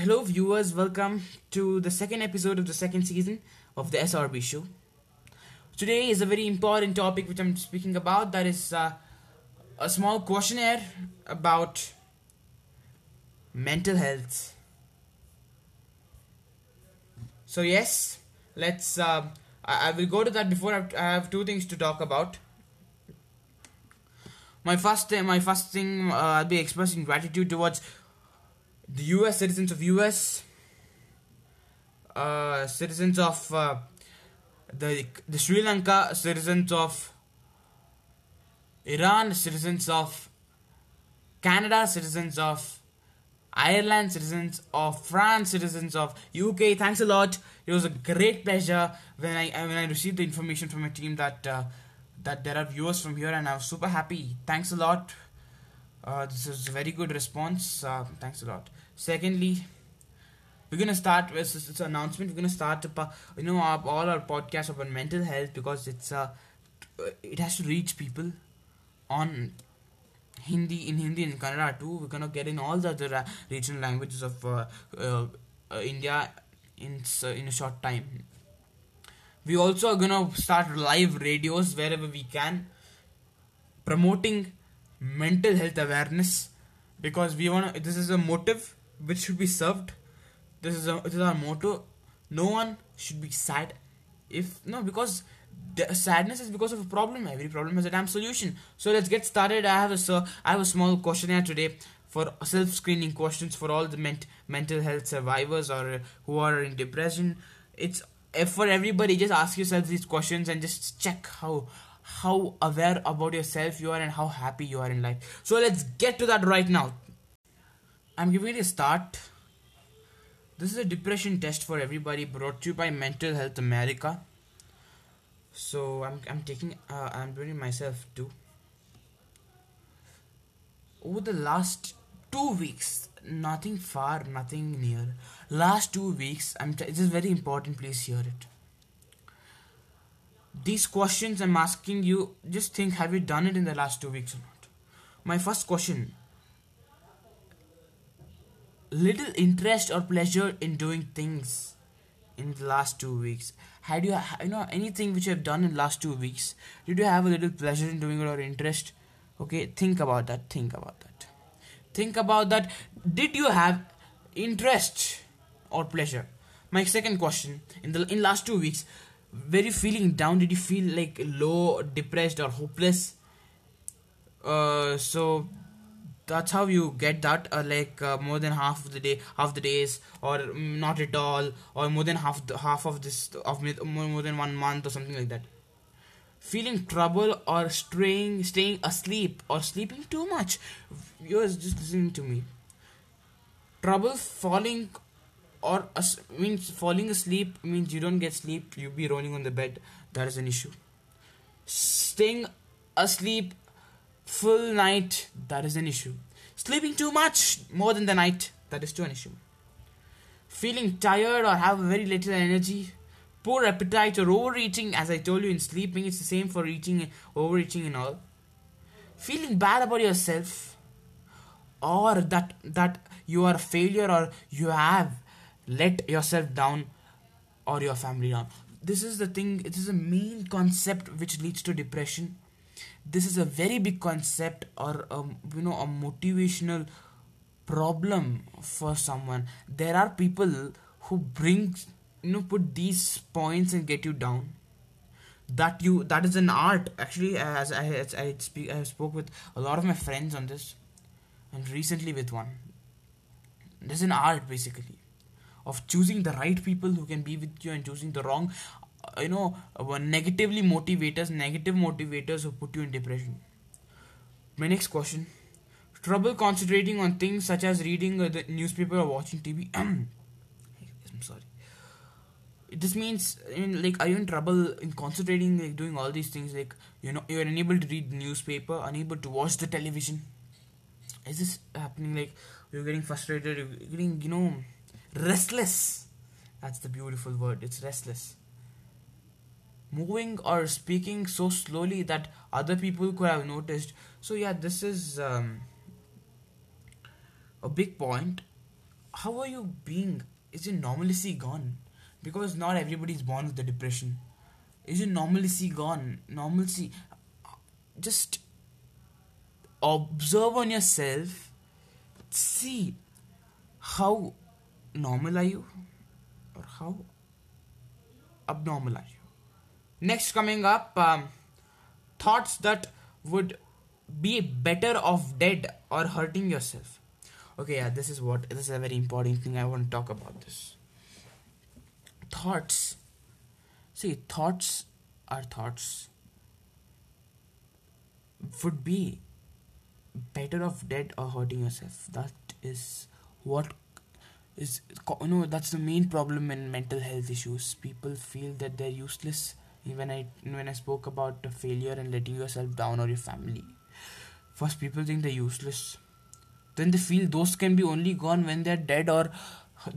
Hello, viewers. Welcome to the second episode of the second season of the SRB show. Today is a very important topic which I'm speaking about. That is uh, a small questionnaire about mental health. So yes, let's. Uh, I, I will go to that before I have, two things to talk about. My first, my first thing, uh, I'll be expressing gratitude towards the U.S. citizens of U.S. Uh, citizens of uh, the the Sri Lanka, citizens of Iran, citizens of Canada, citizens of Ireland, citizens of France, citizens of UK. Thanks a lot. It was a great pleasure when I when I received the information from my team that uh, that there are viewers from here, and I was super happy. Thanks a lot. Uh, this is a very good response. Uh, thanks a lot. Secondly, we're gonna start with it's announcement. We're gonna start a, you know our, all our podcasts about mental health because it's uh, it has to reach people on Hindi in Hindi and Kannada too. We're gonna get in all the other uh, regional languages of uh, uh, uh India in uh, in a short time. We also are gonna start live radios wherever we can, promoting mental health awareness because we want to this is a motive which should be served. This is a, this is our motto. No one should be sad if no because the sadness is because of a problem. Every problem has a damn solution. So let's get started. I have a so I have a small questionnaire today for self-screening questions for all the ment- mental health survivors or uh, who are in depression. It's if for everybody. Just ask yourself these questions and just check how how aware about yourself you are and how happy you are in life. So let's get to that right now. I'm giving it a start. This is a depression test for everybody brought to you by Mental Health America. So I'm I'm taking uh, I'm doing it myself too. Over the last two weeks, nothing far, nothing near. Last two weeks, I'm t- this is very important. Please hear it these questions I'm asking you, just think have you done it in the last two weeks or not? My first question little interest or pleasure in doing things in the last two weeks? Had you you know anything which you have done in the last two weeks did you have a little pleasure in doing it or interest? Okay think about that think about that. Think about that did you have interest or pleasure? My second question in the in last two weeks you feeling down. Did you feel like low depressed or hopeless? Uh, so that's how you get that uh, like uh, more than half of the day half the days or not at all or more than half the, half of this of more, more than one month or something like that. Feeling trouble or staying staying asleep or sleeping too much. You're just listening to me. Trouble falling or as, means falling asleep means you don't get sleep you be rolling on the bed. That is an issue. Staying asleep full night that is an issue. Sleeping too much more than the night that is too an issue. Feeling tired or have very little energy poor appetite or overeating as i told you in sleeping it's the same for eating overeating and all. Feeling bad about yourself or that that you are a failure or you have let yourself down or your family down. This is the thing it is a main concept which leads to depression. This is a very big concept or um, you know a motivational problem for someone. There are people who bring you know put these points and get you down. That you that is an art. Actually as i as i speak i spoke with a lot of my friends on this and recently with one. There's an art basically of choosing the right people who can be with you and choosing the wrong uh, you know uh, negatively motivators negative motivators who put you in depression. My next question. Trouble concentrating on things such as reading the newspaper or watching tv i'm sorry. This means I mean, like are you in trouble in concentrating like doing all these things? Like you know you're unable to read the newspaper unable to watch the television. Is this happening? Like you're getting frustrated you're getting you know restless. That's the beautiful word. It's restless. Moving or speaking so slowly that other people could have noticed. So yeah this is um, a big point. How are you being? Is your normalcy gone? Because not everybody is born with the depression. Is your normalcy gone? Normalcy just observe on yourself. See how normal are you? Or how? Abnormal are you? Next coming up um, thoughts that would be better off dead or hurting yourself. Okay yeah this is what this is a very important thing i want to talk about this. Thoughts. See thoughts are thoughts. Would be better off dead or hurting yourself. That is what is know that's the main problem in mental health issues. People feel that they're useless when i when i spoke about failure and letting yourself down or your family. First people think they're useless. Then they feel those can be only gone when they're dead or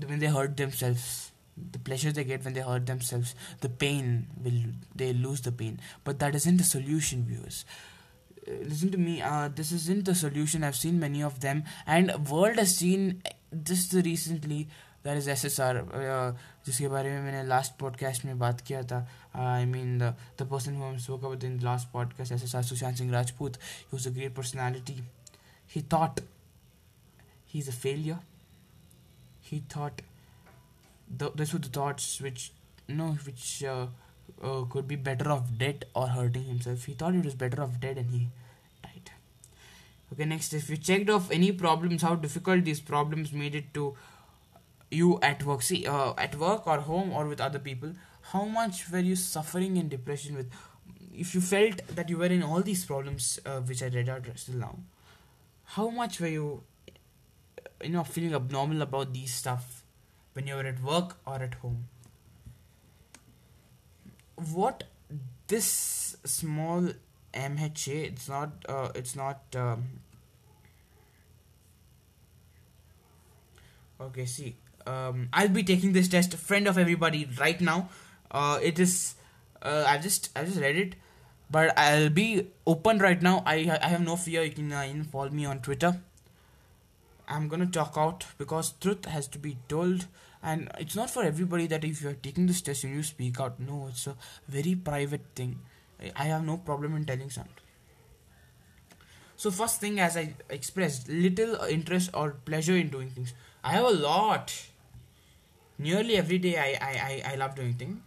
when they hurt themselves. The pleasure they get when they hurt themselves. The pain will they lose the pain. But that isn't the solution viewers listen to me uh, this isn't the solution i've seen many of them and world has seen just recently that is SSR uh, जिसके बारे में मैंने last podcast में बात किया था I mean the the person who spoke about in last podcast S R Sushant Singh Rajput he was a great personality he thought he is a failure he thought th- those were the thoughts which you know which uh, could be better off dead or hurting himself. He thought it was better off dead and he died. Okay next if you checked off any problems how difficult these problems made it to you at work. See uh, at work or home or with other people how much were you suffering in depression with? If you felt that you were in all these problems uh, which i read out still now how much were you you know feeling abnormal about these stuff when you were at work or at home what this small mha it's not uh, it's not um, okay see um, i'll be taking this test friend of everybody right now. Uh, it is uh, i just i just read it but i'll be open right now. I i have no fear. You can uh, follow me on twitter. I'm gonna talk out because truth has to be told and it's not for everybody that if you're taking this test you speak out. No it's a very private thing. I have no problem in telling something so first thing as i expressed little interest or pleasure in doing things. I have a lot. Nearly every day i i i, I love doing things.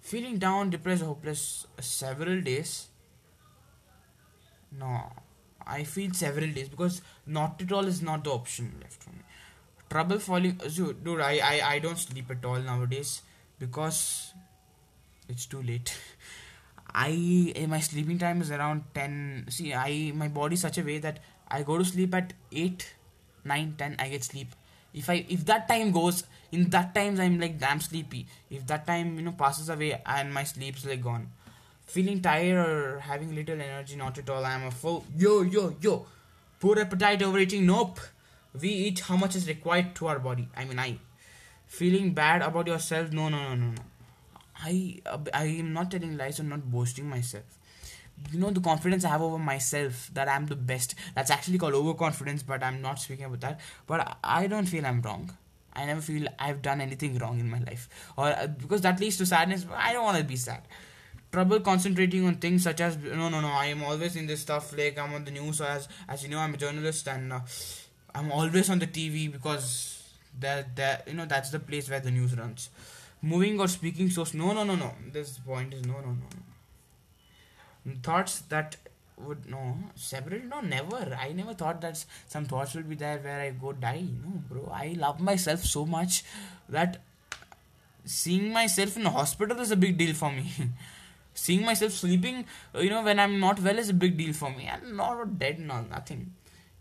Feeling down depressed hopeless several days. No i feel several days because not at all is not the option left for me trouble falling so, dude I, I i don't sleep at all nowadays because it's too late. I eh, my sleeping time is around 10 see i my body such a way that i go to sleep at 8 9 10 i get sleep. If i if that time goes in that times i'm like damn sleepy. If that time you know passes away and my sleep's like gone. Feeling tired or having little energy not at all. I'm a full yo yo yo. Poor appetite overeating nope we eat how much is required to our body. I mean i. Feeling bad about yourself? No no no no no. I i am not telling lies or not boasting myself. You know the confidence i have over myself that i'm the best. That's actually called overconfidence but i'm not speaking about that. But i don't feel i'm wrong. I never feel i've done anything wrong in my life. Or uh, because that leads to sadness i don't want to be sad. Trouble concentrating on things such as no no no i am always in this stuff like i'm on the news as as you know i'm a journalist and uh, i'm always on the tv because that that you know that's the place where the news runs. Moving or speaking so no no no no. This point is no no no no. Thoughts that would no several no never. I never thought that some thoughts will be there where i go die no bro. I love myself so much that seeing myself in a hospital is a big deal for me. Seeing myself sleeping you know when i'm not well is a big deal for me. I'm not dead no nothing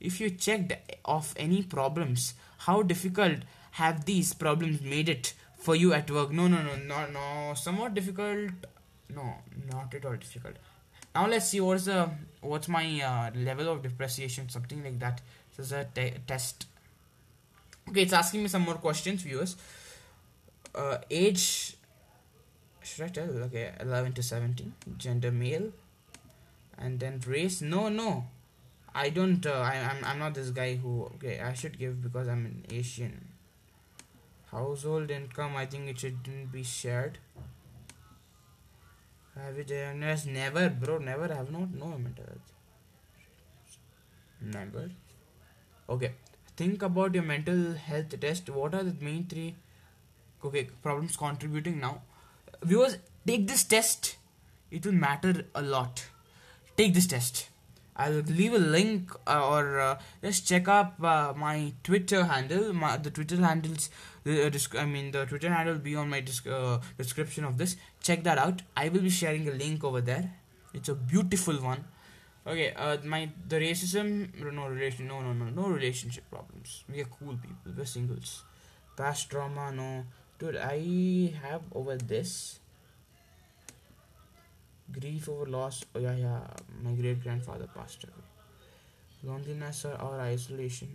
if you checked of any problems how difficult have these problems made it for you at work? No no no no no somewhat difficult. No not at all difficult. Now let's see what's the what's my uh, level of depreciation? Something like that. This is a te- test. Okay it's asking me some more questions viewers. Uh, age should i tell? Okay 11 to 17 gender male. And then race? No no i don't uh, I, I'm, I'm not this guy who okay i should give because i'm an asian. Household income i think it shouldn't be shared. Have you diagnosed never bro never have not no mental never. Okay think about your mental health test. What are the main three okay problems contributing now? Viewers take this test. It will matter a lot. Take this test I'll leave a link uh, or uh, just check up uh, my Twitter handle. My, the Twitter handles, the uh, I mean the Twitter handle will be on my disc- uh, description of this. Check that out. I will be sharing a link over there. It's a beautiful one. Okay, uh, my the racism no relation no no no no relationship problems. We are cool people. We're singles. Past trauma no, dude. I have over this grief over loss oh yeah yeah my great grandfather passed away. Loneliness or, or isolation.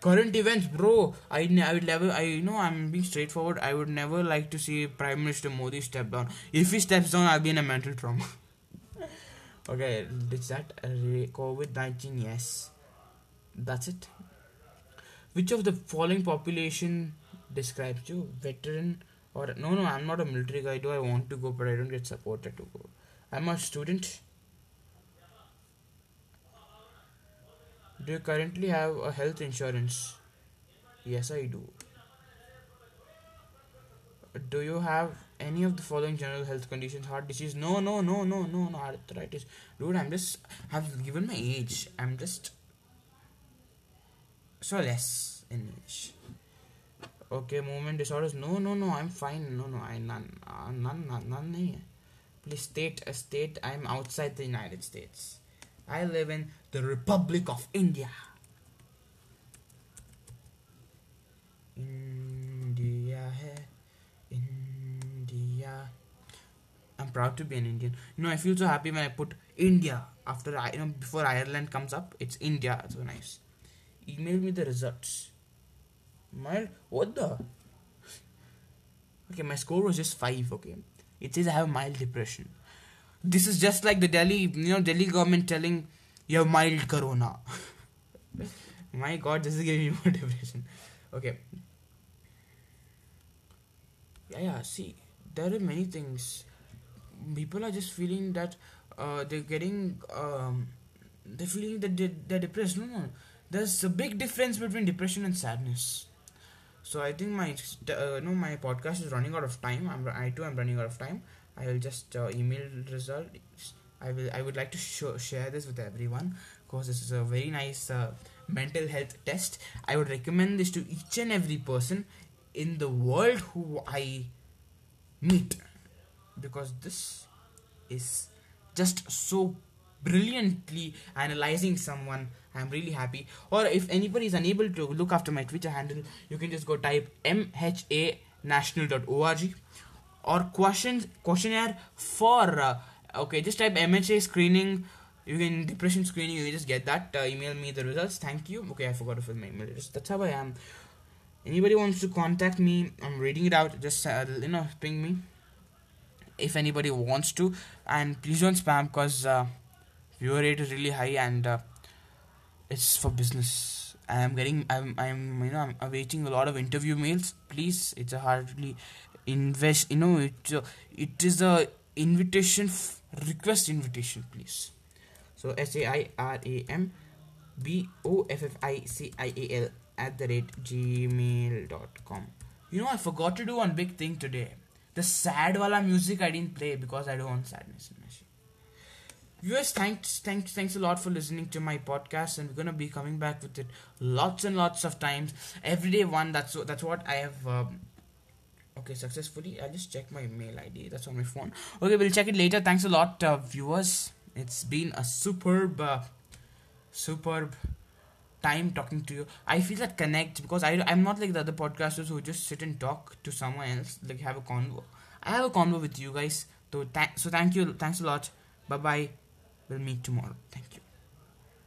Current events bro I, I would never i you know i'm being straightforward i would never like to see prime minister modi step down. If he steps down i'll be in a mental trauma. Okay is that uh, covid-19 yes. That's it. Which of the following population describes you? Veteran or no no i'm not a military guy do i want to go but i don't get supported to go i'm a student do you currently have a health insurance yes i do do you have any of the following general health conditions heart disease no no no no no no arthritis dude i'm just I've given my age i'm just so less in age okay movement disorders no no no i'm fine no no i none uh, none none none state a state i'm outside the united states. I live in the republic of india. India india. I'm proud to be an indian. You know i feel so happy when i put india after i you know before ireland comes up it's india. That's so nice. Email me the results. Mild what the? Okay my score was just 5 okay it says i have mild depression. This is just like the delhi you know delhi government telling you have mild corona. My god this is giving me more depression. Okay. Yeah yeah see there are many things. People are just feeling that uh, they're getting um, they're feeling that they're, they're depressed. No no. There's a big difference between depression and sadness so i think my uh, no my podcast is running out of time. I'm i too am running out of time. I will just uh, email results i will i would like to sh- share this with everyone. Because this is a very nice uh, mental health test. I would recommend this to each and every person in the world who i meet. Because this is just so brilliantly analyzing someone i'm really happy. Or if anybody is unable to look after my twitter handle you can just go type mha mhanational.org or questions questionnaire for uh, okay just type mha screening. You can depression screening you can just get that. Uh, email me the results. Thank you. Okay i forgot to fill my email address. That's how i am. Anybody wants to contact me i'm reading it out. Just uh, you know ping me. If anybody wants to. And please don't spam because uh, viewer rate is really high and uh, it's for business. I'm getting i'm i'm you know i'm awaiting a lot of interview mails. Please it's a hardly invest you know it uh, it is a invitation f- request invitation please. So s a i r a m b o f f i c i a l at the rate gmail.com you know i forgot to do one big thing today. The sad wala music i didn't play because i don't want sadness viewers thanks thanks thanks a lot for listening to my podcast and we're gonna be coming back with it lots and lots of times. Every day one that's that's what i have um, okay successfully i'll just check my mail id that's on my phone. Okay we'll check it later. Thanks a lot uh, viewers. It's been a superb uh, superb time talking to you. I feel that connect because I, i'm not like the other podcasters who just sit and talk to someone else like have a convo. I have a convo with you guys so, th- so thank you thanks a lot. Bye bye We'll meet tomorrow. Thank you.